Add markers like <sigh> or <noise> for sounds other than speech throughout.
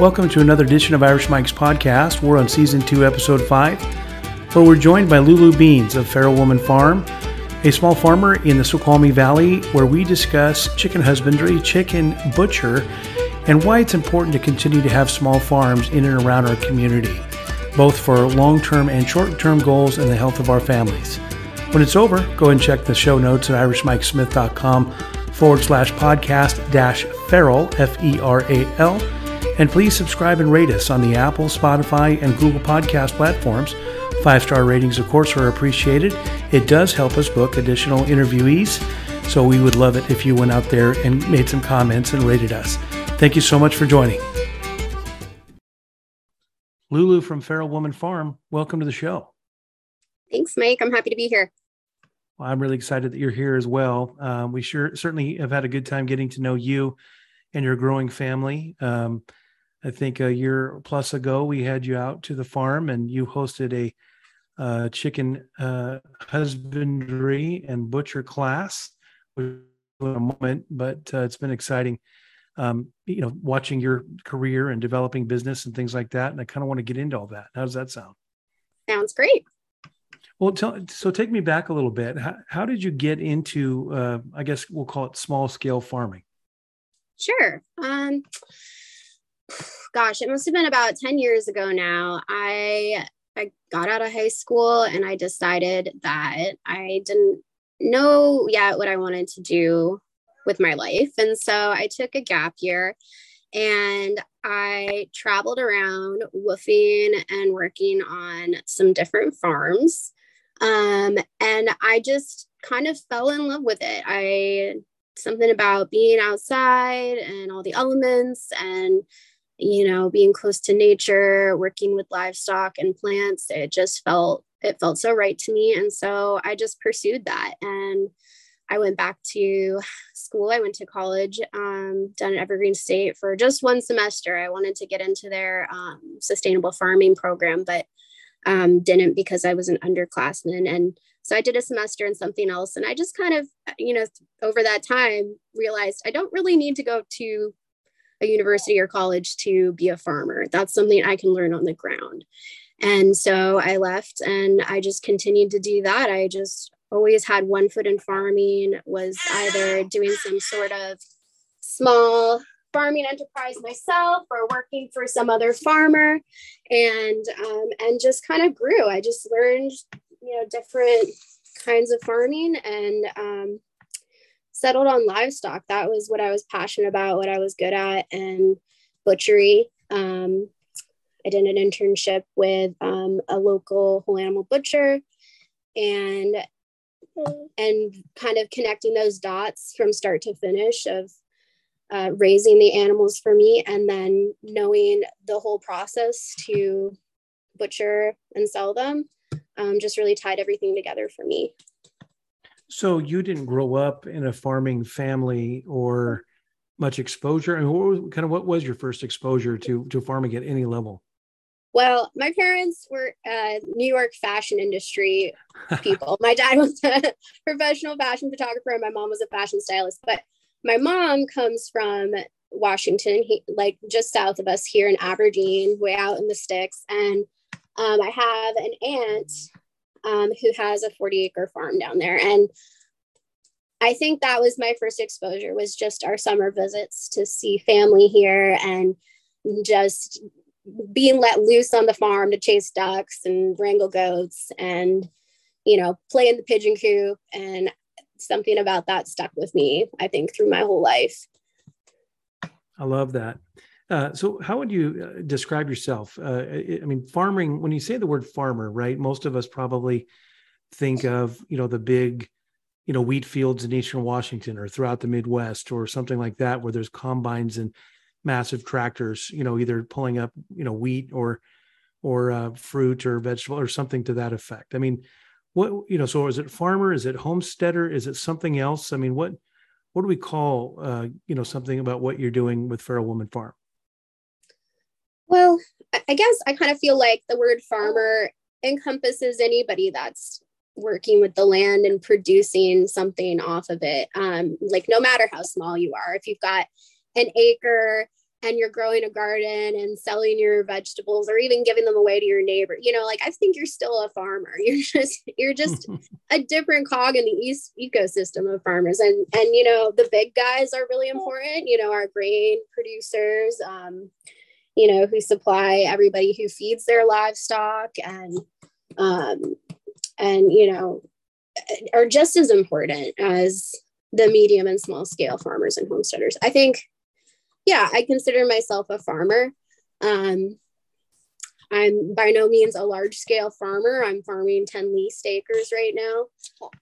Welcome to another edition of Irish Mike's podcast. We're on season two, episode five, where we're joined by Lulu Beans of Feral Woman Farm, a small farmer in the Snoqualmie Valley, where we discuss chicken husbandry, chicken butcher, and why it's important to continue to have small farms in and around our community, both for long term and short term goals and the health of our families. When it's over, go and check the show notes at irishmikesmith.com forward slash podcast dash feral, F E R A L and please subscribe and rate us on the Apple, Spotify, and Google Podcast platforms. Five star ratings, of course, are appreciated. It does help us book additional interviewees. So we would love it if you went out there and made some comments and rated us. Thank you so much for joining. Lulu from Feral Woman Farm, welcome to the show. Thanks, Mike. I'm happy to be here. Well, I'm really excited that you're here as well. Um, we sure certainly have had a good time getting to know you and your growing family. Um, I think a year plus ago, we had you out to the farm and you hosted a uh, chicken uh, husbandry and butcher class. A moment, but uh, it's been exciting. Um, you know, watching your career and developing business and things like that. And I kind of want to get into all that. How does that sound? Sounds great. Well, tell, so take me back a little bit. How, how did you get into, uh, I guess we'll call it small scale farming? Sure. Um, gosh, it must have been about 10 years ago now. I I got out of high school and I decided that I didn't know yet what I wanted to do with my life. And so I took a gap year and I traveled around woofing and working on some different farms. Um, and I just kind of fell in love with it. I something about being outside and all the elements and you know being close to nature working with livestock and plants it just felt it felt so right to me. And so i just pursued that and i went back to school. I went to college um, down at evergreen state for just one semester. I wanted to get into their um, sustainable farming program but um, didn't because i was an underclassman. And so i did a semester in something else. And i just kind of you know over that time realized i don't really need to go to a university or college to be a farmer. That's something I can learn on the ground. And so I left and I just continued to do that. I just always had one foot in farming, was either doing some sort of small farming enterprise myself or working for some other farmer and um, and just kind of grew i just learned you know different kinds of farming and um, settled on livestock. That was what I was passionate about, what I was good at, and butchery. Um, I did an internship with um, a local whole animal butcher, and and kind of connecting those dots from start to finish of uh, raising the animals for me, and then knowing the whole process to butcher and sell them, um, just really tied everything together for me. So you didn't grow up in a farming family or much exposure. I mean, what kind of what was your first exposure to to farming at any level? Well, my parents were uh, New York fashion industry people. my dad was a <laughs> professional fashion photographer, and my mom was a fashion stylist. But my mom comes from Washington, he, like just south of us here in Aberdeen, way out in the sticks. And um, I have an aunt um, who has a 40 acre farm down there. And I think that was my first exposure was just our summer visits to see family here and just being let loose on the farm to chase ducks and wrangle goats and you know play in the pigeon coop. And something about that stuck with me i think through my whole life. I love that uh, so, how would you uh, describe yourself? Uh, I mean, farming. When you say the word farmer, right? Most of us probably think of you know the big, you know, wheat fields in eastern Washington or throughout the Midwest or something like that, where there's combines and massive tractors. You know, either pulling up you know wheat or or uh, fruit or vegetable or something to that effect. I mean, what you know? So, is it farmer? Is it homesteader? Is it something else? I mean, what what do we call uh, you know something about what you're doing with Feral Woman Farm? Well, I guess I kind of feel like the word farmer encompasses anybody that's working with the land and producing something off of it. Um, like no matter how small you are, if you've got an acre and you're growing a garden and selling your vegetables or even giving them away to your neighbor you know like i think you're still a farmer. <laughs> You're just you're just <laughs> a different cog in the east ecosystem of farmers. And and you know the big guys are really important you know our grain producers um you know who supply everybody who feeds their livestock and um and you know are just as important as the medium and small scale farmers and homesteaders i think yeah, I consider myself a farmer. Um, I'm by no means a large scale farmer. I'm farming 10 leased acres right now.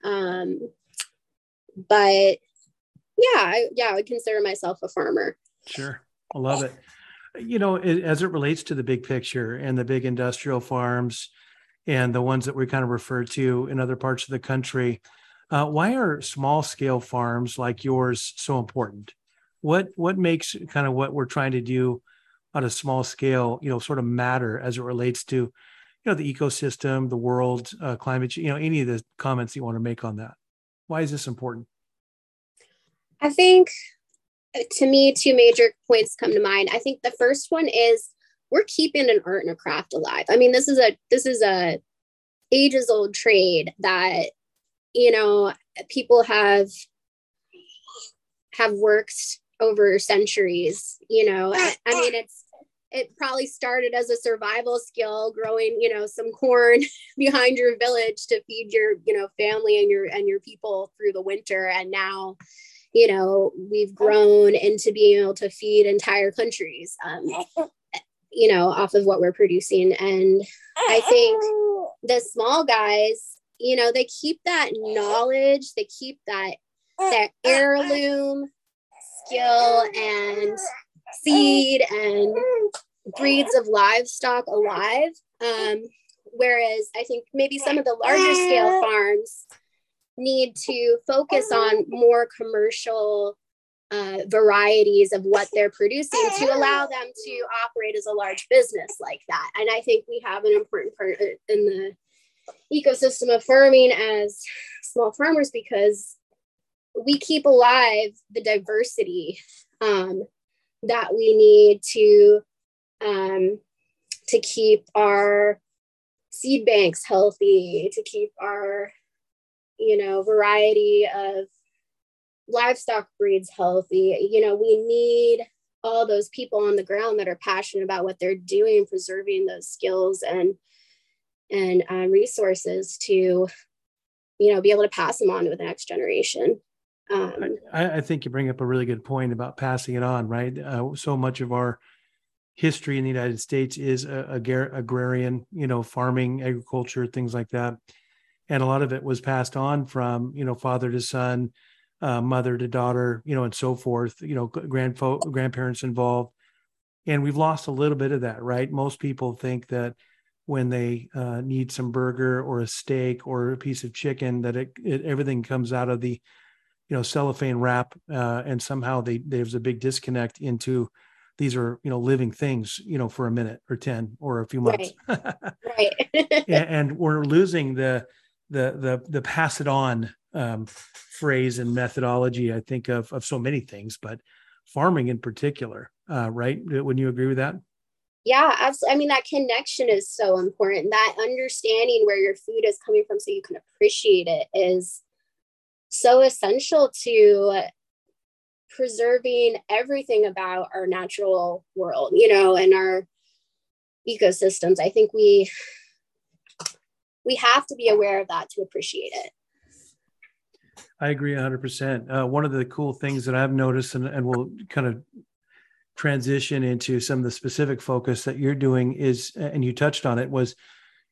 Um, but yeah, I, yeah, I would consider myself a farmer. Sure. I love it. You know, as it relates to the big picture and the big industrial farms and the ones that we kind of refer to in other parts of the country, uh, why are small scale farms like yours so important? what what makes kind of what we're trying to do on a small scale you know sort of matter as it relates to you know the ecosystem the world uh, climate you know any of the comments you want to make on that why is this important i think to me two major points come to mind. I think the first one is we're keeping an art and a craft alive. I mean this is a this is a ages old trade that you know people have have worked over centuries you know. I mean it's it probably started as a survival skill growing you know some corn <laughs> behind your village to feed your you know family and your and your people through the winter. And now you know we've grown into being able to feed entire countries um, you know off of what we're producing and i think the small guys you know they keep that knowledge they keep that that heirloom skill and seed and breeds of livestock alive. Um, whereas I think maybe some of the larger scale farms need to focus on more commercial uh, varieties of what they're producing to allow them to operate as a large business like that. And I think we have an important part in the ecosystem of farming as small farmers because we keep alive the diversity um, that we need to um, to keep our seed banks healthy, to keep our you know variety of livestock breeds healthy. You know, we need all those people on the ground that are passionate about what they're doing, preserving those skills and and um, resources to you know be able to pass them on to the next generation um, I, I, think you bring up a really good point about passing it on, right? Uh, so much of our history in the United States is a agrarian, you know, farming, agriculture, things like that, and a lot of it was passed on from you know father to son, uh, mother to daughter, you know, and so forth. You know, grandfo- grandparents involved, and we've lost a little bit of that, right? Most people think that when they uh, need some burger or a steak or a piece of chicken, that it, it everything comes out of the you know cellophane wrap uh, and somehow they there's a big disconnect into these are you know living things you know for a minute or 10 or a few months right, right. <laughs> <laughs> and, and, we're losing the the the the pass it on um, phrase and methodology i think of of so many things but farming in particular uh, right? Wouldn't you agree with that? Yeah absolutely i mean that connection is so important. That understanding where your food is coming from so you can appreciate it is so essential to preserving everything about our natural world, you know, and our ecosystems. I think we we have to be aware of that to appreciate it. I agree 100%. Uh, one of the cool things that I've noticed, and, and we'll kind of transition into some of the specific focus that you're doing is, and you touched on it, was,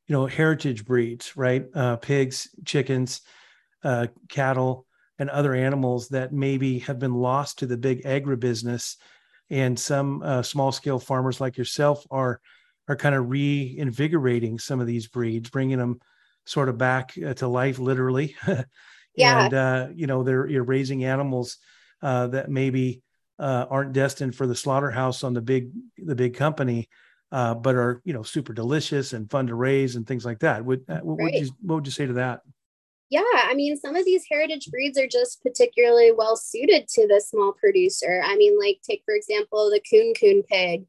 you know, heritage breeds, right? Uh, pigs, chickens, uh, cattle, and other animals that maybe have been lost to the big agribusiness. And some uh, small scale farmers like yourself are are kind of reinvigorating some of these breeds, bringing them sort of back uh, to life, literally. <laughs> yeah. And uh, you know, they're you're raising animals uh, that maybe uh, aren't destined for the slaughterhouse on the big the big company, uh, but are you know super delicious and fun to raise and things like that. Would what would you what would you say to that? yeah, I mean, some of these heritage breeds are just particularly well suited to the small producer. I mean, like take for example the Kunekune pig,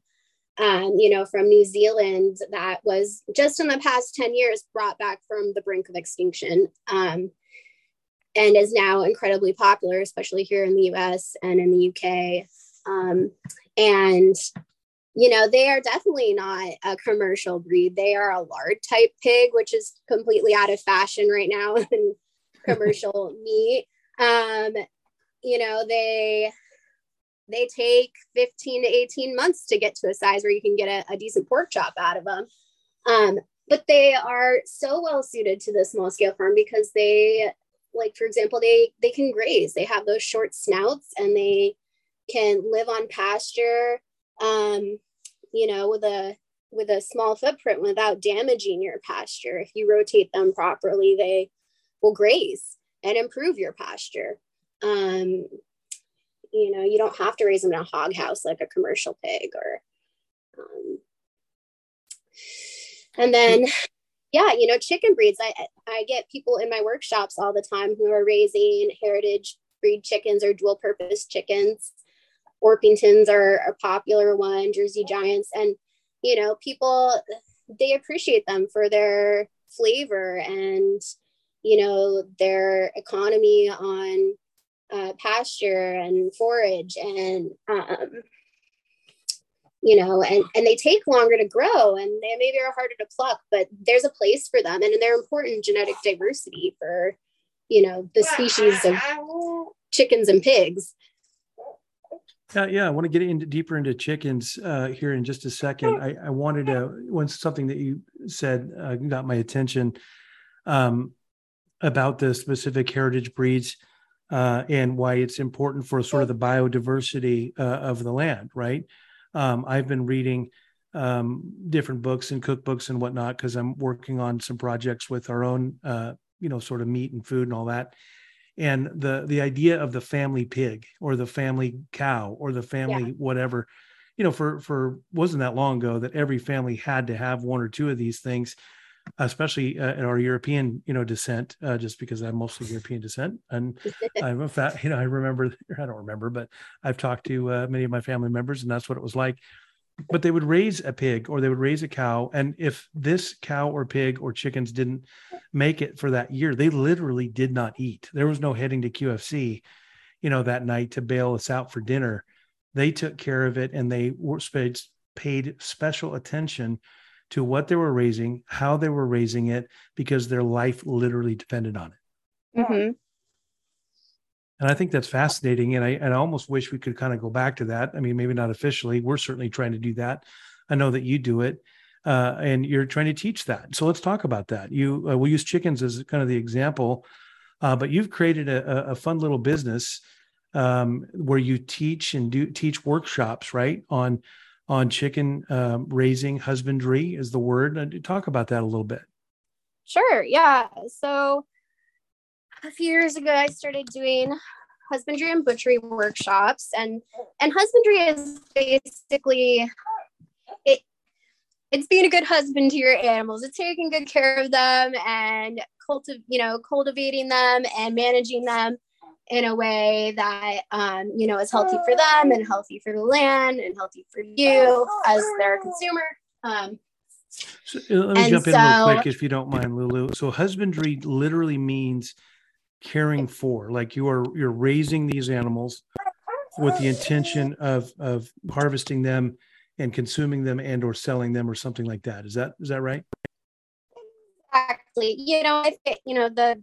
um, you know, from New Zealand that was just in the past ten years brought back from the brink of extinction, um, and is now incredibly popular, especially here in the U.S. and in the UK. Um, and you know, they are definitely not a commercial breed. They are a lard type pig, which is completely out of fashion right now <laughs> in commercial meat. Um, you know, they they take 15 to 18 months to get to a size where you can get a, a decent pork chop out of them. Um, but they are so well suited to the small scale farm because they like for example they they can graze they have those short snouts and they can live on pasture um, you know, with a with a small footprint without damaging your pasture. If you rotate them properly, they will graze and improve your pasture. Um, you know, you don't have to raise them in a hog house like a commercial pig or um, and then yeah, you know, chicken breeds. I I get people in my workshops all the time who are raising heritage breed chickens or dual purpose chickens Orpingtons are a popular one, Jersey Giants, and you know, people they appreciate them for their flavor and you know their economy on uh, pasture and forage and um, you know and and they take longer to grow and they maybe are harder to pluck but there's a place for them and they're important genetic diversity for you know the species of chickens and pigs yeah, yeah. I want to get into deeper into chickens uh, here in just a second. I, I wanted to when something that you said uh, got my attention um, about the specific heritage breeds uh, and why it's important for sort of the biodiversity uh, of the land. Right. Um, I've been reading um, different books and cookbooks and whatnot because I'm working on some projects with our own, uh, you know, sort of meat and food and all that and the the idea of the family pig or the family cow or the family yeah. whatever you know for for wasn't that long ago that every family had to have one or two of these things especially uh, in our european you know descent uh, just because i'm mostly european descent. And <laughs> i'm a fat you know i remember <laughs> i don't remember but i've talked to uh, many of my family members and that's what it was like. But they would raise a pig or they would raise a cow. And if this cow or pig or chickens didn't make it for that year they literally did not eat. There was no heading to qfc you know that night to bail us out for dinner. They took care of it and they were paid special attention to what they were raising how they were raising it because their life literally depended on it mm-hmm and I think that's fascinating. And I, and I almost wish we could kind of go back to that. I mean, maybe not officially. We're certainly trying to do that. I know that you do it, uh, and you're trying to teach that. So let's talk about that. You uh, we'll use chickens as kind of the example, uh, but you've created a, a fun little business um, where you teach and do teach workshops, right on on chicken um, raising husbandry is the word. Uh, talk about that a little bit. Sure. Yeah. So a few years ago, I started doing husbandry and butchery workshops, and and husbandry is basically it. It's being a good husband to your animals. It's taking good care of them and cultiv- you know, cultivating them and managing them in a way that um, you know is healthy for them and healthy for the land and healthy for you as their consumer. Um, so, uh, let me jump in real quick if you don't mind, Lulu. So husbandry literally means caring for like you are you're raising these animals with the intention of of harvesting them and consuming them and or selling them or something like that. Is that is that right? Exactly. You know i think you know the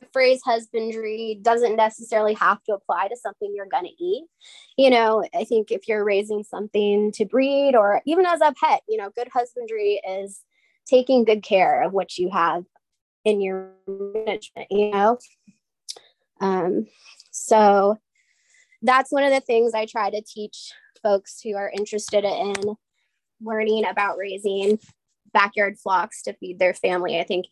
the phrase husbandry doesn't necessarily have to apply to something you're going to eat. You know, I think if you're raising something to breed or even as a pet, you know, good husbandry is taking good care of what you have in your management, you know? Um, so that's one of the things I try to teach folks who are interested in learning about raising backyard flocks to feed their family. I think,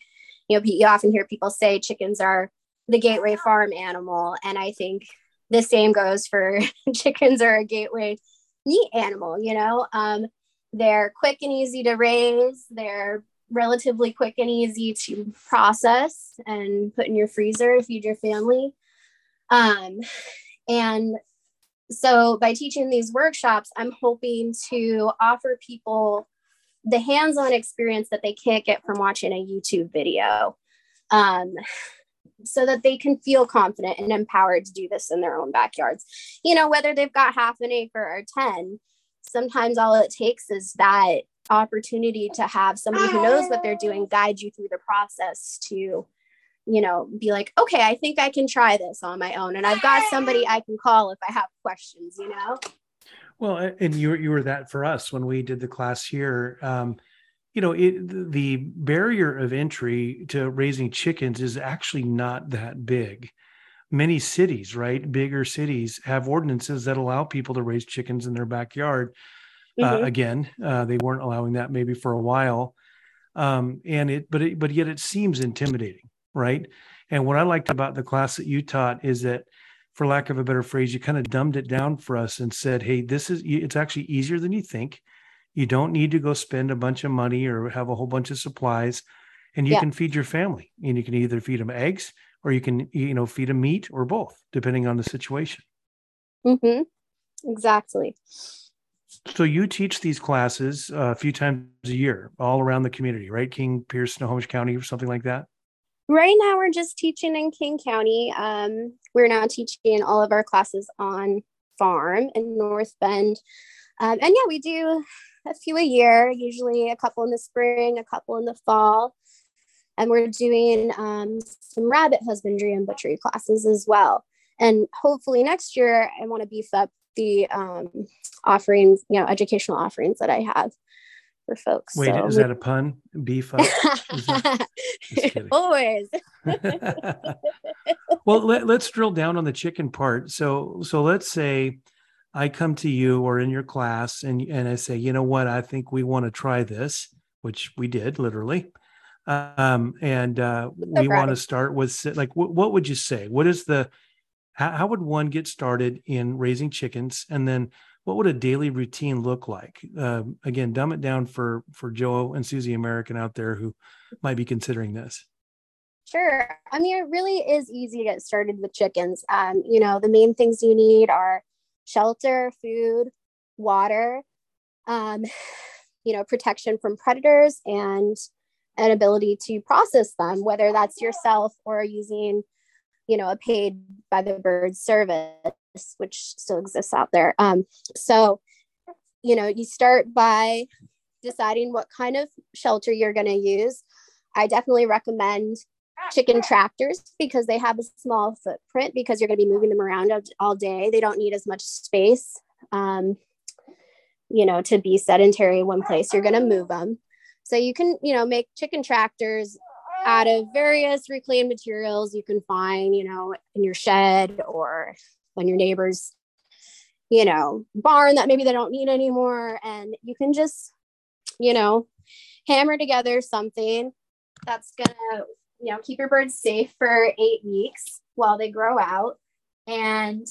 you know, you often hear people say chickens are the gateway farm animal. And I think the same goes for <laughs> chickens are a gateway meat animal, you know? Um, they're quick and easy to raise. They're relatively quick and easy to process and put in your freezer to feed your family. Um, and so by teaching these workshops, I'm hoping to offer people the hands-on experience that they can't get from watching a YouTube video. Um, so that they can feel confident and empowered to do this in their own backyards. You know, whether they've got half an acre or 10, sometimes all it takes is that opportunity to have somebody who knows what they're doing guide you through the process to you know be like okay i think i can try this on my own and i've got somebody i can call if i have questions you know well and you, you were that for us when we did the class here. Um, you know it, the barrier of entry to raising chickens is actually not that big. Many cities right bigger cities have ordinances that allow people to raise chickens in their backyard uh, mm-hmm. uh, again uh, they weren't allowing that maybe for a while. Um, and it but it but yet it seems intimidating right? And what i liked about the class that you taught is that for lack of a better phrase you kind of dumbed it down for us and said hey this is it's actually easier than you think. You don't need to go spend a bunch of money or have a whole bunch of supplies. And you yeah. can feed your family and you can either feed them eggs or you can you know feed them meat or both depending on the situation. Mm-hmm. exactly. So you teach these classes uh, a few times a year all around the community right? King pierce snohomish county or something like that right now we're just teaching in king county. Um, we're now teaching all of our classes on farm in north bend. Um, and yeah we do a few a year usually a couple in the spring a couple in the fall. And we're doing um, some rabbit husbandry and butchery classes as well. And hopefully next year i want to beef up the um, offerings, you know, educational offerings that I have for folks. Wait, so, is that a pun? Beef up? <laughs> Always. <laughs> well, let, let's drill down on the chicken part. So, so let's say I come to you or in your class and, and I say, you know what, I think we want to try this, which we did literally. Um, and uh, we want to start with like, what, what would you say? What is the, how, how would one get started in raising chickens? And then what would a daily routine look like? Uh, again, dumb it down for for Joe and Susie American out there who might be considering this. Sure. I mean, it really is easy to get started with chickens. Um, you know, the main things you need are shelter, food, water, um, you know, protection from predators, and an ability to process them, whether that's yourself or using you know, a paid by the bird service, which still exists out there. Um, so, you know, you start by deciding what kind of shelter you're going to use. I definitely recommend chicken tractors because they have a small footprint because you're going to be moving them around all day. They don't need as much space, um, you know, to be sedentary in one place. You're going to move them. So you can, you know, make chicken tractors out of various reclaimed materials you can find, you know, in your shed or on your neighbor's, you know, barn that maybe they don't need anymore. And you can just, you know, hammer together something that's gonna, you know, keep your birds safe for eight weeks while they grow out and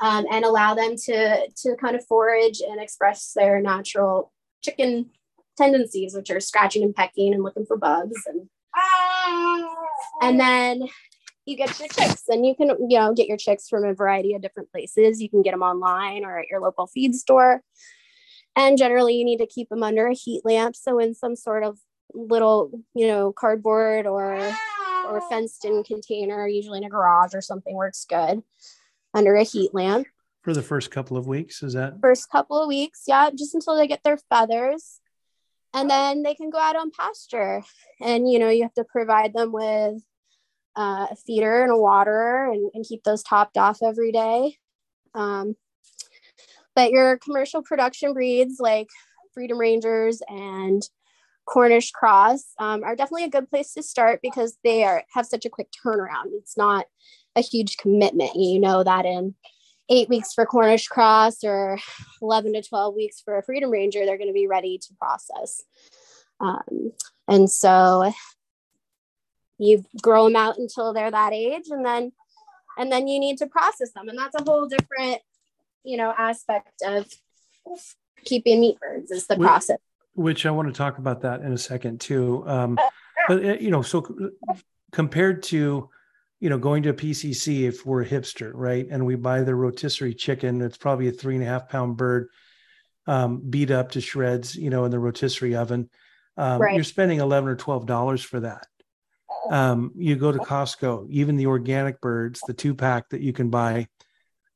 um, and allow them to to kind of forage and express their natural chicken tendencies, which are scratching and pecking and looking for bugs and and then you get your chicks and you can you know get your chicks from a variety of different places. You can get them online or at your local feed store. And generally you need to keep them under a heat lamp. So in some sort of little you know cardboard or or fenced in container usually in a garage or something works good under a heat lamp. For the first couple of weeks is that? First couple of weeks yeah just until they get their feathers. And then they can go out on pasture. And you know you have to provide them with uh, a feeder and a waterer and, and, keep those topped off every day. Um, but your commercial production breeds like freedom rangers and cornish cross um, are definitely a good place to start because they are have such a quick turnaround. It's not a huge commitment. You know that in eight weeks for Cornish cross or 11 to 12 weeks for a Freedom Ranger, they're going to be ready to process. Um, and so you grow them out until they're that age and then and then you need to process them and that's a whole different you know aspect of keeping meat birds is the process which I want to talk about that in a second too. Um, but uh, you know, so compared to you know going to a PCC, if we're a hipster, right, and we buy the rotisserie chicken, it's probably a three and a half pound bird, um, beat up to shreds, you know, in the rotisserie oven. Um, right. You're spending eleven or twelve dollars for that. Um, you go to Costco, even the organic birds, the two pack that you can buy.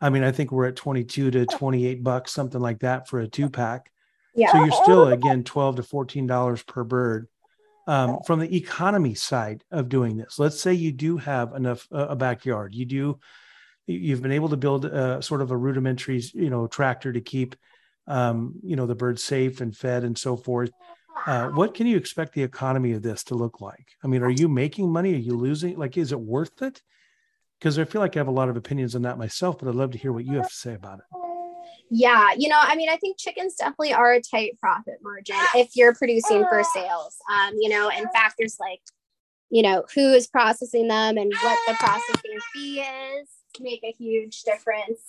I mean, I think we're at 22 to 28 bucks, something like that for a two pack. Yeah. So you're still again 12 to 14 dollars per bird. Um, from the economy side of doing this, let's say you do have enough uh, a backyard, you do, you've been able to build a, sort of a rudimentary, you know, tractor to keep, um, you know, the birds safe and fed and so forth. Uh, what can you expect the economy of this to look like? I mean, are you making money? Are you losing? Like, is it worth it? Because I feel like I have a lot of opinions on that myself, but I'd love to hear what you have to say about it. Yeah, you know, I mean, I think chickens definitely are a tight profit margin if you're producing for sales. Um, you know, in fact, there's like, you know, who is processing them and what the processing fee is make a huge difference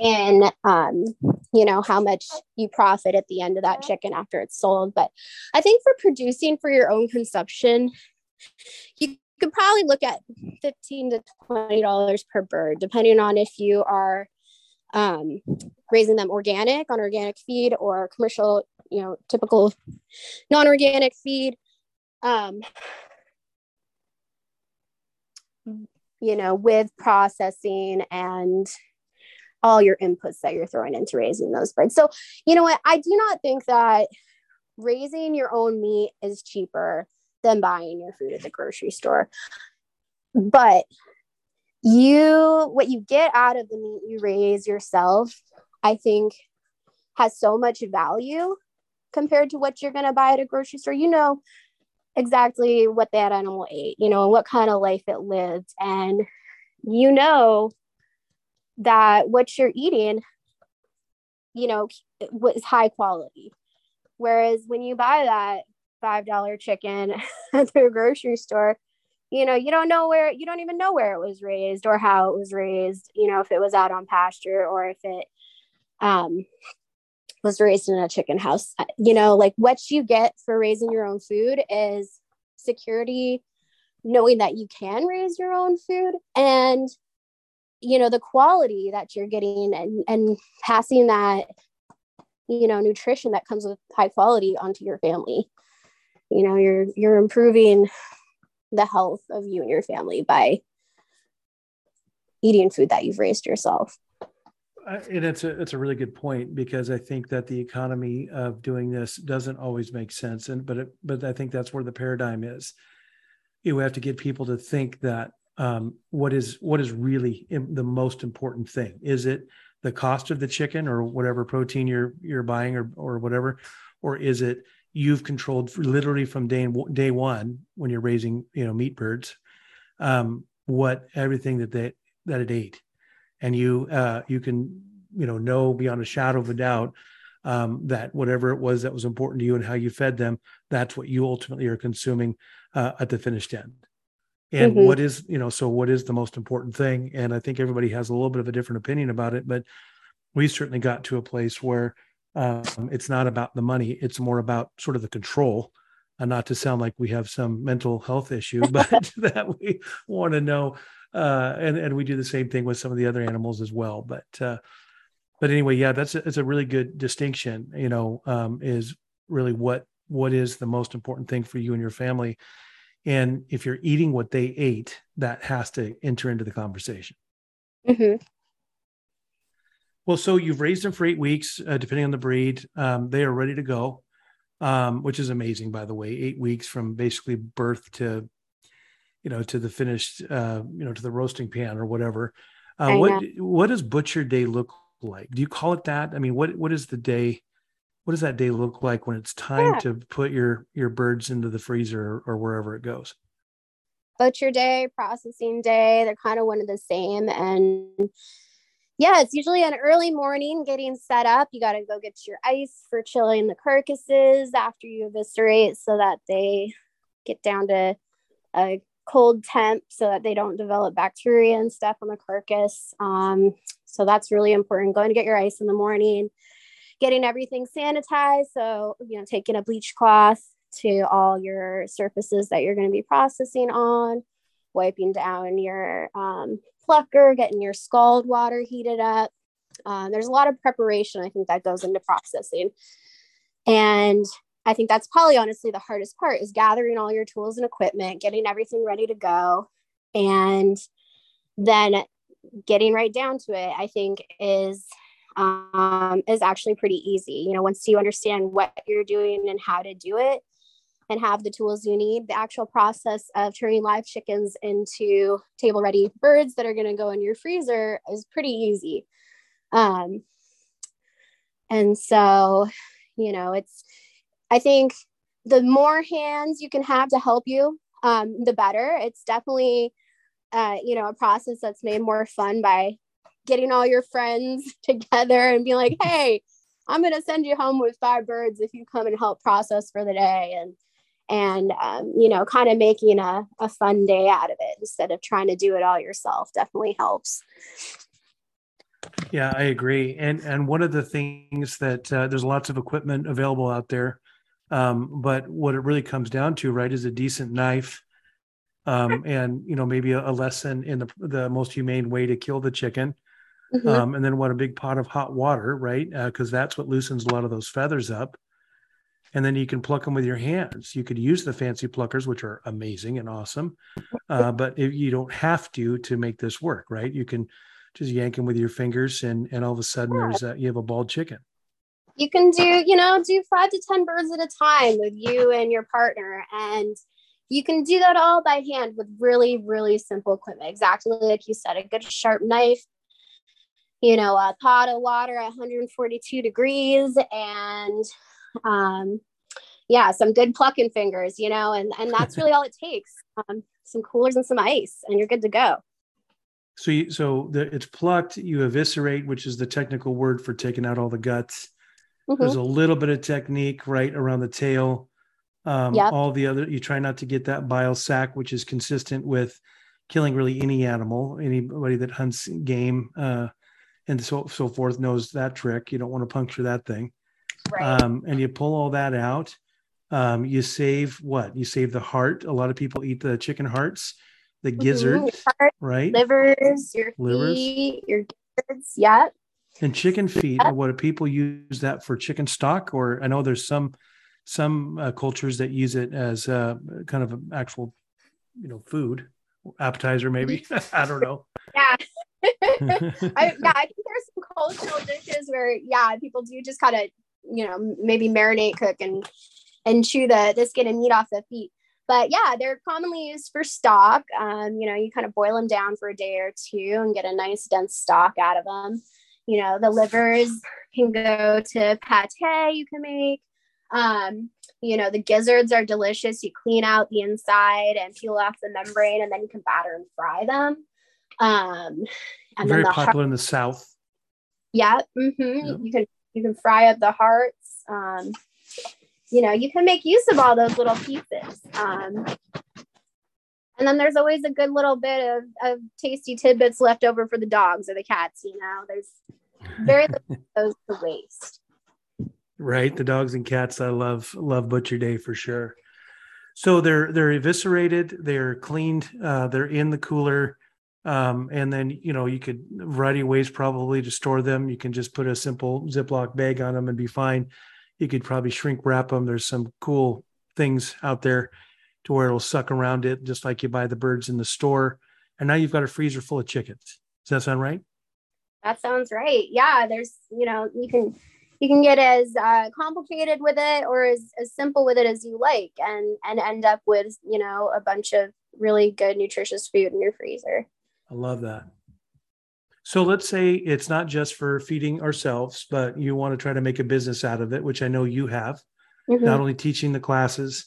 in um, you know how much you profit at the end of that chicken after it's sold but i think for producing for your own consumption you could probably look at 15 to 20 dollars per bird depending on if you are um, raising them organic on organic feed or commercial, you know, typical non-organic feed. Um, you know, with processing and all your inputs that you're throwing into raising those birds. So, you know what? I do not think that raising your own meat is cheaper than buying your food at the grocery store. But you what you get out of the meat you raise yourself i think has so much value compared to what you're going to buy at a grocery store you know exactly what that animal ate you know and what kind of life it lived and you know that what you're eating you know was high quality. Whereas when you buy that five dollar chicken <laughs> at the grocery store you know you don't know where you don't even know where it was raised or how it was raised you know if it was out on pasture or if it um was raised in a chicken house. You know like what you get for raising your own food is security knowing that you can raise your own food and you know the quality that you're getting and and passing that you know nutrition that comes with high quality onto your family you know you're you're improving the health of you and your family by eating food that you've raised yourself. And it's a it's a really good point because I think that the economy of doing this doesn't always make sense, and but it, but I think that's where the paradigm is. You have to get people to think that um, what is what is really the most important thing? Is it the cost of the chicken or whatever protein you're you're buying or or whatever, or is it you've controlled literally from day day one when you're raising you know meat birds um, what everything that they that it ate? And you uh, you can you know know beyond a shadow of a doubt um, that whatever it was that was important to you and how you fed them that's what you ultimately are consuming uh, at the finished end and mm-hmm. what is you know so what is the most important thing? And i think everybody has a little bit of a different opinion about it but we certainly got to a place where um, it's not about the money it's more about sort of the control. And not to sound like we have some mental health issue <laughs> but <laughs> that we want to know uh, and and we do the same thing with some of the other animals as well but uh, but anyway yeah that's a, it's a really good distinction you know um, is really what what is the most important thing for you and your family and if you're eating what they ate that has to enter into the conversation mm-hmm. Well, so you've raised them for eight weeks, uh, depending on the breed. Um, they are ready to go, um, which is amazing, by the way. Eight weeks from basically birth to, you know, to the finished, uh, you know, to the roasting pan or whatever. Uh, what what does butcher day look like? Do you call it that? I mean, what what is the day? What does that day look like when it's time yeah. to put your your birds into the freezer or, or wherever it goes? Butcher day, processing day, they're kind of one of the same, and yeah, it's usually an early morning getting set up. You got to go get your ice for chilling the carcasses after you eviscerate so that they get down to a cold temp so that they don't develop bacteria and stuff on the carcass. Um, so that's really important. Going to get your ice in the morning, getting everything sanitized. So, you know, taking a bleach cloth to all your surfaces that you're going to be processing on, wiping down your um, plucker, getting your scald water heated up. Um, there's a lot of preparation, I think, that goes into processing. And I think that's probably honestly the hardest part is gathering all your tools and equipment, getting everything ready to go, and then getting right down to it. I think is um, is actually pretty easy. You know, once you understand what you're doing and how to do it, and have the tools you need, the actual process of turning live chickens into table ready birds that are going to go in your freezer is pretty easy. Um, and so, you know, it's I think the more hands you can have to help you, um, the better. It's definitely, uh, you know, a process that's made more fun by getting all your friends <laughs> together and being like, <laughs> hey, I'm going to send you home with five birds if you come and help process for the day. And, and um, you know, kind of making a, a fun day out of it instead of trying to do it all yourself definitely helps. Yeah, I agree. And and one of the things that uh, there's lots of equipment available out there um, but what it really comes down to, right, is a decent knife, um, and you know maybe a, a, lesson in the the most humane way to kill the chicken, mm-hmm. um, and then what a big pot of hot water, right, because uh, that's what loosens a lot of those feathers up, and then you can pluck them with your hands. You could use the fancy pluckers, which are amazing and awesome, uh, but if you don't have to to make this work, right? You can just yank them with your fingers, and and all of a sudden there's a, you have a bald chicken. You can do you know do five to ten birds at a time with you and your partner. And you can do that all by hand with really really simple equipment. Exactly like you said a good sharp knife you know a pot of water at 142 degrees and um yeah some good plucking fingers you know and and that's really all it takes um, some coolers and some ice and you're good to go so you, so the, it's plucked you eviscerate which is the technical word for taking out all the guts Mm-hmm. There's a little bit of technique right around the tail. Um, yep. All the other, you try not to get that bile sac, which is consistent with killing really any animal. Anybody that hunts game uh, and so so forth knows that trick. You don't want to puncture that thing. Right. Um, and you pull all that out. Um, you save what? You save the heart. A lot of people eat the chicken hearts, the gizzard, mm-hmm. right? Livers, your livers. feet, your gizzards. Yeah. And chicken feet, what do people use that for chicken stock? Or I know there's some some uh, cultures that use it as uh, kind of an actual, you know, food appetizer, maybe. <laughs> I don't know. <laughs> Yeah. I, yeah, I think there's some cultural dishes where, yeah, people do just kind of, you know, maybe marinate, cook, and and chew the the skin and meat off the feet. But yeah, they're commonly used for stock. Um, you know, you kind of boil them down for a day or two and get a nice dense stock out of them you know the livers can go to pate you can make um, you know the gizzards are delicious you clean out the inside and peel off the membrane and then you can batter and fry them um, and very the popular heart- in the south. Yeah mm-hmm. yep. you can you can fry up the hearts. Um, you know you can make use of all those little pieces. Um, and then there's always a good little bit of, of tasty tidbits left over for the dogs or the cats you know? There's very little <laughs> goes to waste. Right the dogs and cats i love love butcher day for sure. So they're they're eviscerated they're cleaned uh, they're in the cooler um, and then you know you could variety of ways probably to store them you can just put a simple ziploc bag on them and be fine you could probably shrink wrap them there's some cool things out there to where it'll suck around it, just like you buy the birds in the store. And now you've got a freezer full of chickens. Does that sound right? That sounds right. Yeah, there's, you know, you can you can get as uh, complicated with it or as, as simple with it as you like and and end up with you know a bunch of really good nutritious food in your freezer i love that so let's say it's not just for feeding ourselves but you want to try to make a business out of it which i know you have mm-hmm. not only teaching the classes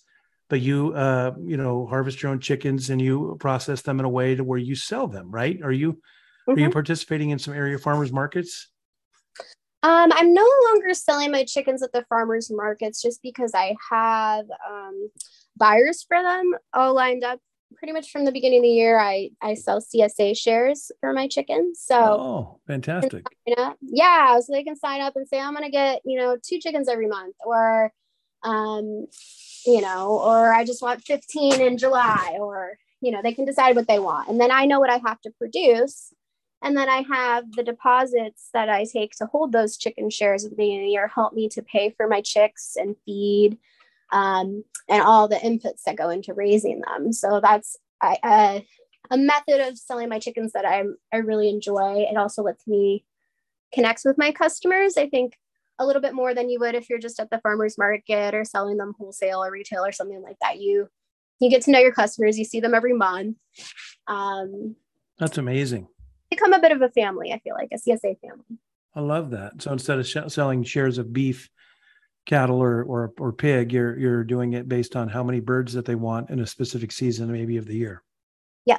but you uh, you know harvest your own chickens and you process them in a way to where you sell them right are you mm-hmm. are you mm-hmm. participating in some area farmers markets um, i'm no longer selling my chickens at the farmers markets just because i have um, buyers for them all lined up pretty much from the beginning of the year, I I sell CSA shares for my chickens. So oh, fantastic! Yeah, so they can sign up and say I'm going to get you know two chickens every month, or um, you know, or I just want 15 in July, or you know, they can decide what they want, and then I know what I have to produce. And then I have the deposits that I take to hold those chicken shares at the beginning of the year help me to pay for my chicks and feed um, and all the inputs that go into raising them. So that's a method of selling my chickens that I I really enjoy. It also lets me connect with my customers. I think a little bit more than you would if you're just at the farmers market or selling them wholesale or retail or something like that. You you get to know your customers. You see them every month. Um, that's amazing. Become a bit of a family. I feel like a CSA family. I love that. So instead of sh- selling shares of beef, cattle or, or or pig, you're you're doing it based on how many birds that they want in a specific season, maybe of the year. Yeah.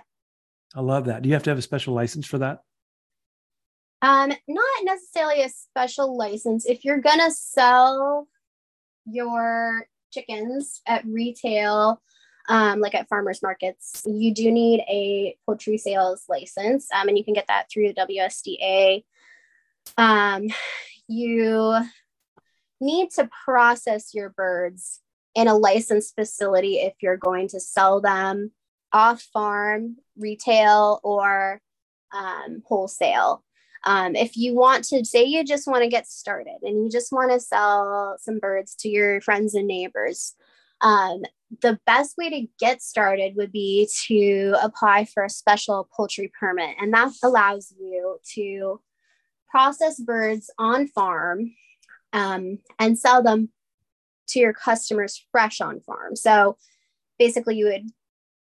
I love that. Do you have to have a special license for that? Um, not necessarily a special license. If you're gonna sell your chickens at retail, um, like at farmers markets, you do need a poultry sales license, um, and you can get that through the WSDA. Um, you need to process your birds in a licensed facility if you're going to sell them off farm, retail, or um, wholesale. Um, if you want to say you just want to get started and you just want to sell some birds to your friends and neighbors, um, the best way to get started would be to apply for a special poultry permit. And that allows you to process birds on farm um, and sell them to your customers fresh on farm. So basically, you would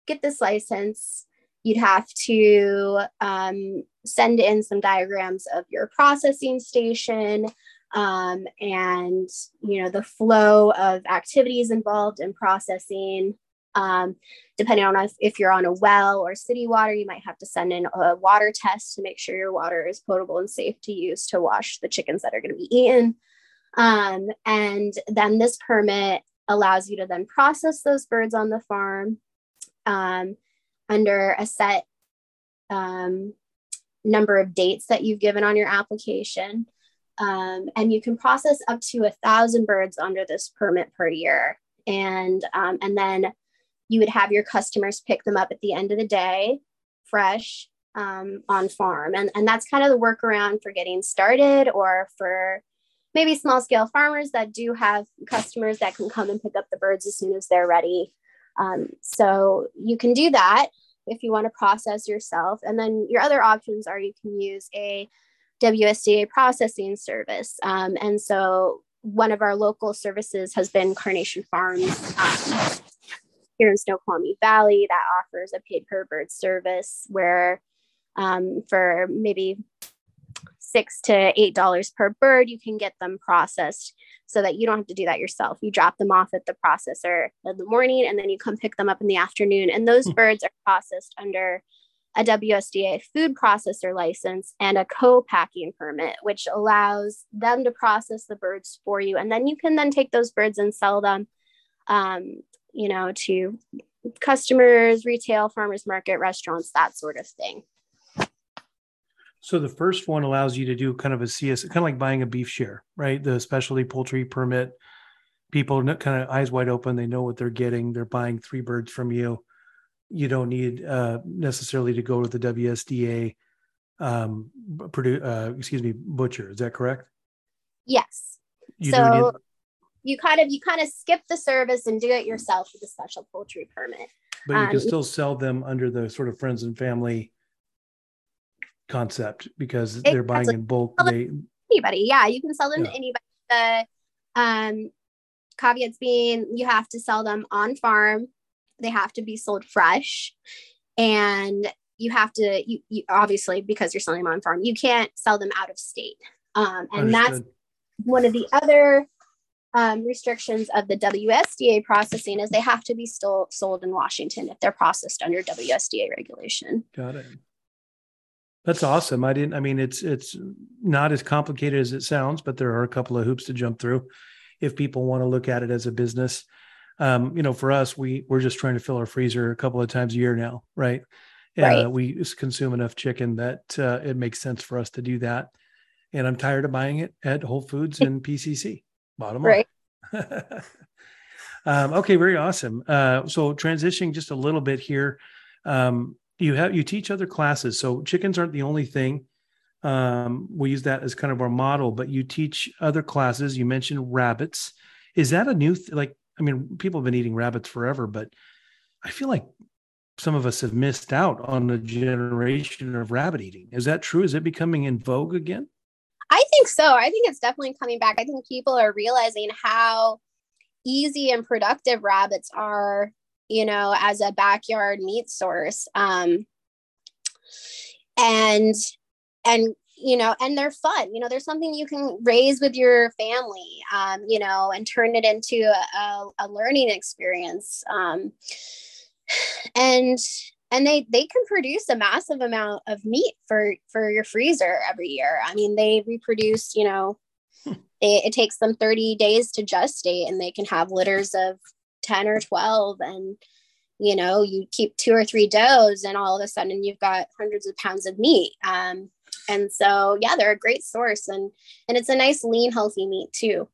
get this license. You'd have to um, send in some diagrams of your processing station um, and you know the flow of activities involved in processing. Um, depending on if, if you're on a well or city water, you might have to send in a water test to make sure your water is potable and safe to use to wash the chickens that are going to be eaten. Um, and then this permit allows you to then process those birds on the farm um, under a set um, number of dates that you've given on your application. Um, and you can process up to a thousand birds under this permit per year. And, um, and then you would have your customers pick them up at the end of the day, fresh um, on farm. And, and that's kind of the workaround for getting started or for maybe small scale farmers that do have customers that can come and pick up the birds as soon as they're ready. Um, so you can do that if you want to process yourself. And then your other options are you can use a WSDA processing service. Um, and so one of our local services has been Carnation Farms um, here in Snoqualmie Valley that offers a paid per bird service where um, for maybe six to eight dollars per bird you can get them processed so that you don't have to do that yourself you drop them off at the processor in the morning and then you come pick them up in the afternoon and those hmm. birds are processed under a WSDA food processor license and a co-packing permit, which allows them to process the birds for you. And then you can then take those birds and sell them, um, you know, to customers, retail, farmers market, restaurants, that sort of thing. So the first one allows you to do kind of a CS, kind of like buying a beef share, right? The specialty poultry permit. People kind of eyes wide open. They know what they're getting. They're buying three birds from you. You don't need uh, necessarily to go to the WSDA um, produ- uh, excuse me, butcher. Is that correct? Yes. You so you kind of you kind of skip the service and do it yourself with a special poultry permit. But you um, can still sell them under the sort of friends and family concept because they're buying in bulk. They anybody, yeah, you can sell them yeah. to anybody. The um, caveats being you have to sell them on farm. They have to be sold fresh, and you have to you, you obviously because you're selling them on farm, you can't sell them out of state. Um, and Understood. that's one of the other um, restrictions of the WSDA processing is they have to be still sold in Washington if they're processed under WSDA regulation. Got it. That's awesome. I didn't. I mean, it's it's not as complicated as it sounds, but there are a couple of hoops to jump through if people want to look at it as a business. Um, you know, for us, we we're just trying to fill our freezer a couple of times a year now, right? Right. Uh, we consume enough chicken that uh, it makes sense for us to do that. And I'm tired of buying it at Whole Foods and <laughs> PCC. Bottom line. Right. <laughs> um, okay, very awesome. Uh, so transitioning just a little bit here, um, you have you teach other classes. So chickens aren't the only thing. Um, we use that as kind of our model, but you teach other classes. You mentioned rabbits. Is that a new th- like? I mean, people have been eating rabbits forever, but I feel like some of us have missed out on a generation of rabbit eating. Is that true? Is it becoming in vogue again? I think so. I think it's definitely coming back. I think people are realizing how easy and productive rabbits are, you know, as a backyard meat source. Um, and and you know, and they're fun. You know, there's something you can raise with your family, um, you know, and turn it into a, a, a learning experience. Um, and and they they can produce a massive amount of meat for for your freezer every year i mean they reproduce you know hmm. it, it, takes them 30 days to gestate and they can have litters of 10 or 12 and you know you keep two or three does and all of a sudden you've got hundreds of pounds of meat um, and so yeah they're a great source and and it's a nice lean healthy meat too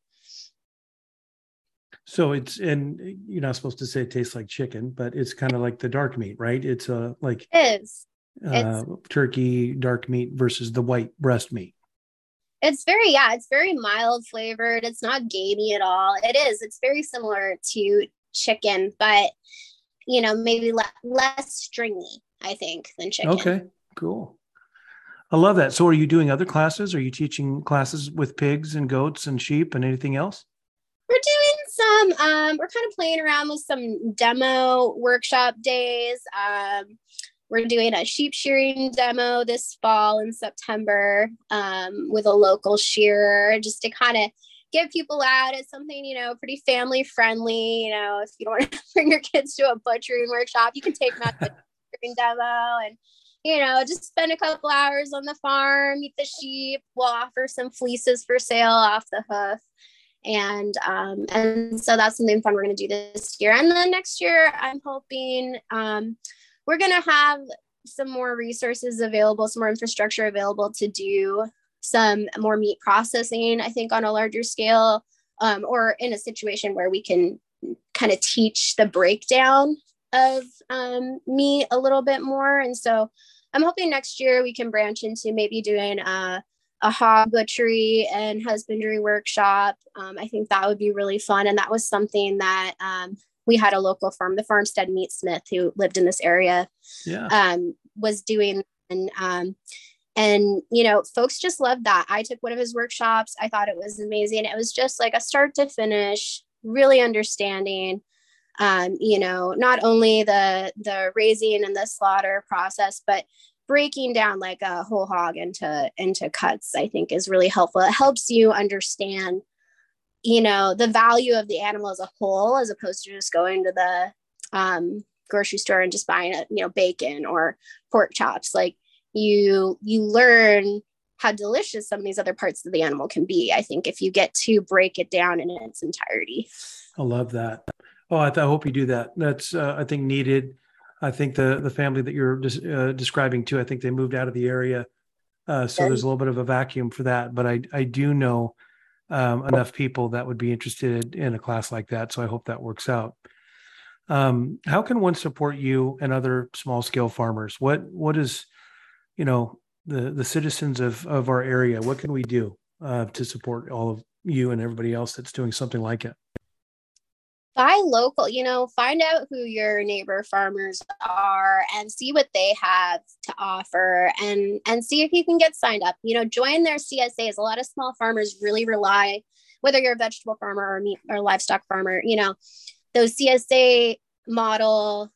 so it's and you're not supposed to say it tastes like chicken, but it's kind of like the dark meat, right? It's a uh, like it is. Uh, turkey dark meat versus the white breast meat. It's very yeah, it's very mild flavored. It's not gamey at all. It is. It's very similar to chicken, but you know maybe le- less stringy. I think than chicken. Okay, cool. I love that. So, are you doing other classes? Are you teaching classes with pigs and goats and sheep and anything else? We're doing some um, we're kind of playing around with some demo workshop days um, we're doing a sheep shearing demo this fall in september um, with a local shearer just to kind of get people out it's something you know pretty family friendly you know if you don't want to <laughs> bring your kids to a butchering workshop you can take them out to the <laughs> demo and you know, just spend a couple hours on the farm, eat the sheep. We'll offer some fleeces for sale off the hoof and um, and so that's something fun we're going to do this year and then next year i'm hoping um, we're going to have some more resources available some more infrastructure available to do some more meat processing i think on a larger scale um, or in a situation where we can kind of teach the breakdown of um, meat a little bit more and so i'm hoping next year we can branch into maybe doing a a hog butchery and husbandry workshop. Um, I think that would be really fun. And that was something that um, we had a local farm, the Farmstead Meatsmith, who lived in this area, yeah. um, was doing. And um, and you know, folks just loved that. I took one of his workshops. I thought it was amazing. It was just like a start to finish, really understanding. Um, you know, not only the the raising and the slaughter process, but breaking down like a whole hog into into cuts i think is really helpful it helps you understand you know the value of the animal as a whole as opposed to just going to the um, grocery store and just buying a you know bacon or pork chops like you you learn how delicious some of these other parts of the animal can be i think if you get to break it down in its entirety i love that oh i, th- I hope you do that that's uh, i think needed I think the the family that you're des- uh, describing too, I think they moved out of the area, uh, so there's a little bit of a vacuum for that. But I I do know um, enough people that would be interested in a class like that, so I hope that works out. Um, how can one support you and other small scale farmers? What what is you know the the citizens of of our area? What can we do uh, to support all of you and everybody else that's doing something like it? buy local you know find out who your neighbor farmers are and see what they have to offer and and see if you can get signed up you know join their csas a lot of small farmers really rely whether you're a vegetable farmer or meat or livestock farmer you know those csa model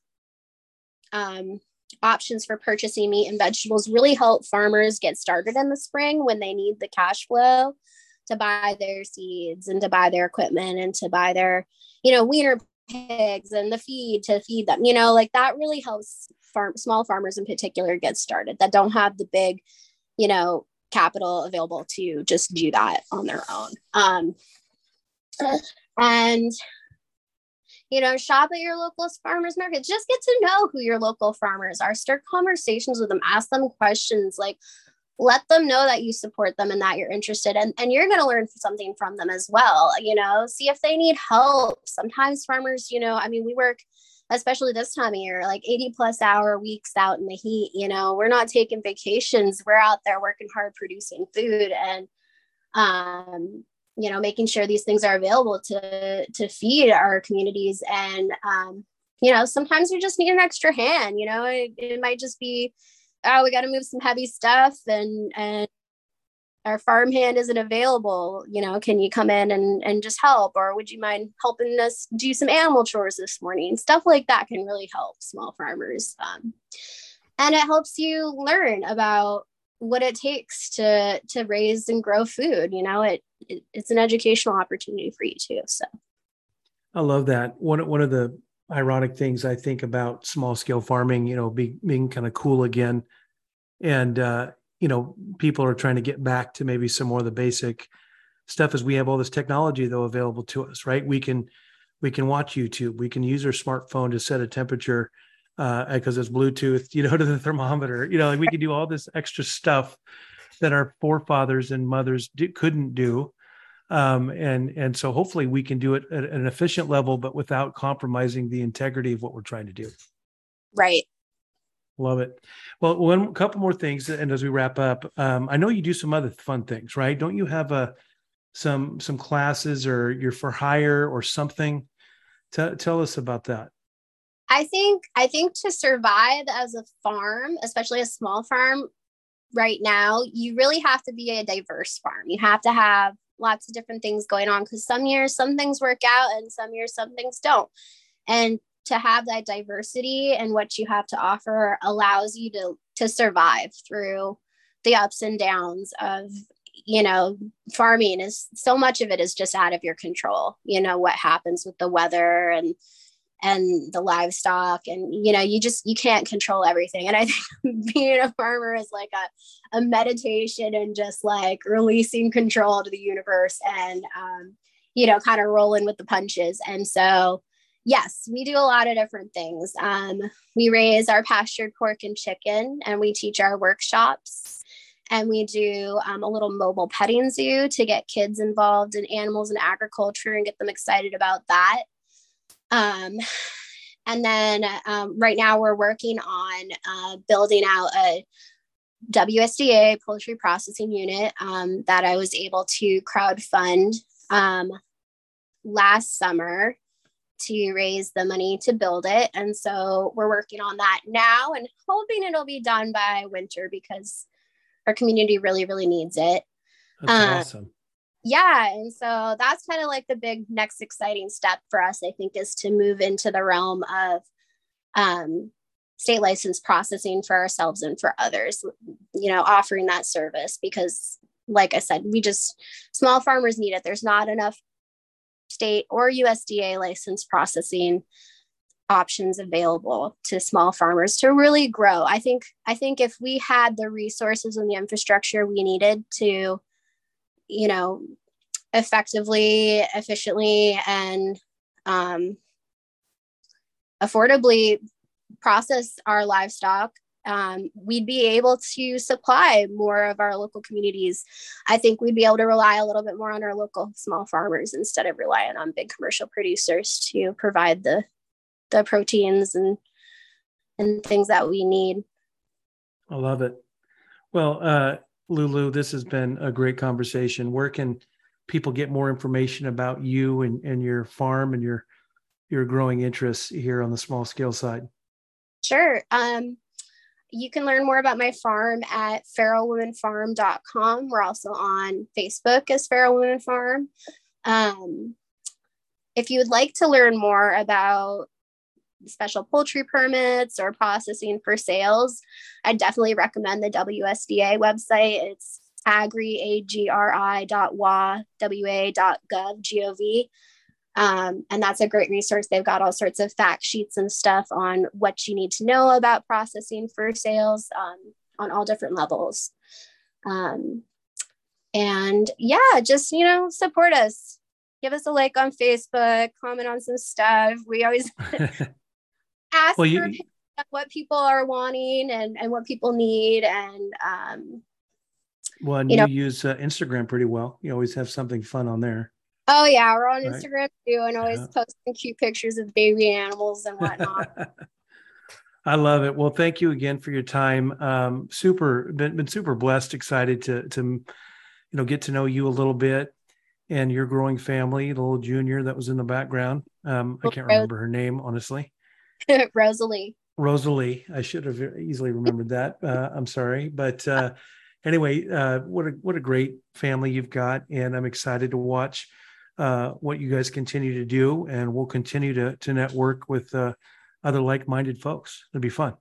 um, options for purchasing meat and vegetables really help farmers get started in the spring when they need the cash flow to buy their seeds and to buy their equipment and to buy their you know, weaner pigs and the feed to feed them, you know, like that really helps farm small farmers in particular get started that don't have the big, you know, capital available to just do that on their own. Um, and you know, shop at your local farmers market. Just get to know who your local farmers are. Start conversations with them. Ask them questions like, let them know that you support them and that you're interested and, and you're going to learn something from them as well you know see if they need help sometimes farmers you know i mean we work especially this time of year like 80 plus hour weeks out in the heat you know we're not taking vacations we're out there working hard producing food and um you know making sure these things are available to to feed our communities. And um you know sometimes we just need an extra hand you know it, it might just be oh we got to move some heavy stuff and and our farm hand isn't available. You know can you come in and and just help? Or would you mind helping us do some animal chores this morning? Stuff like that can really help small farmers um, and it helps you learn about what it takes to to raise and grow food you know it, it it's an educational opportunity for you too so. I love that. One one of the ironic things i think about small scale farming you know being, being kind of cool again and uh you know people are trying to get back to maybe some more of the basic stuff as we have all this technology though available to us right? We can we can watch youtube we can use our smartphone to set a temperature because uh, it's Bluetooth, you know, <laughs> to the thermometer. You know, like we could do all this extra stuff that our forefathers and mothers do, couldn't do. Um, and and so hopefully we can do it at an efficient level, but without compromising the integrity of what we're trying to do. Right. Love it. Well, one couple more things, and as we wrap up, um, I know you do some other fun things, right? Don't you have a some some classes or you're for hire or something? T- tell us about that. I think I think to survive as a farm, especially a small farm right now, you really have to be a diverse farm. You have to have lots of different things going on because some years some things work out and some years some things don't. And to have that diversity and what you have to offer allows you to to survive through the ups and downs of you know farming is so much of it is just out of your control you know what happens with the weather and and the livestock and you know you just you can't control everything. And i think <laughs> being a farmer is like a, a meditation and just like releasing control to the universe and um, you know kind of rolling with the punches. And so yes we do a lot of different things. Um, we raise our pastured pork and chicken and we teach our workshops and we do um, a little mobile petting zoo to get kids involved in animals and agriculture and get them excited about that um, and then um, right now we're working on uh, building out a WSDA poultry processing unit um, that I was able to crowd fund um, last summer to raise the money to build it. And so we're working on that now and hoping it'll be done by winter because our community really, really needs it. That's um, awesome yeah and so that's kind of like the big next exciting step for us i think is to move into the realm of um, state license processing for ourselves and for others you know offering that service because like i said we just small farmers need it. There's not enough state or usda license processing options available to small farmers to really grow. I think i think if we had the resources and the infrastructure we needed to you know, effectively, efficiently, and um, affordably process our livestock, um, we'd be able to supply more of our local communities. I think we'd be able to rely a little bit more on our local small farmers instead of relying on big commercial producers to provide the the proteins and and things that we need. I love it. Well, uh, Lulu, this has been a great conversation. Where can people get more information about you and, and your farm and your your growing interests here on the small scale side? Sure. Um, you can learn more about my farm at feralwomanfarm.com. We're also on Facebook as Feral Woman Farm. Um, if you would like to learn more about special poultry permits or processing for sales, I definitely recommend the WSDA website. It's agri, A-G-R-I dot wa, W-A dot gov, G-O-V. Um, and that's a great resource. They've got all sorts of fact sheets and stuff on what you need to know about processing for sales um, on all different levels. Um, and yeah, just, you know, support us give us a like on Facebook, comment on some stuff. We always <laughs> <laughs> ask well, you, what people are wanting and, and what people need. And, um, well, and you, you know, use uh, Instagram pretty well. You always have something fun on there. Oh yeah, we're on right. Instagram too, and always yeah. posting cute pictures of baby animals and whatnot. <laughs> I love it. Well, thank you again for your time. Um, super, been, been super blessed, excited to to you know get to know you a little bit and your growing family. The little junior that was in the background. Um, I can't remember her name honestly. <laughs> Rosalie. Rosalie. I should have easily remembered that. Uh, I'm sorry, but uh, anyway, uh, what a what a great family you've got, and I'm excited to watch uh, what you guys continue to do, and we'll continue to to network with uh, other like minded folks. It'll be fun.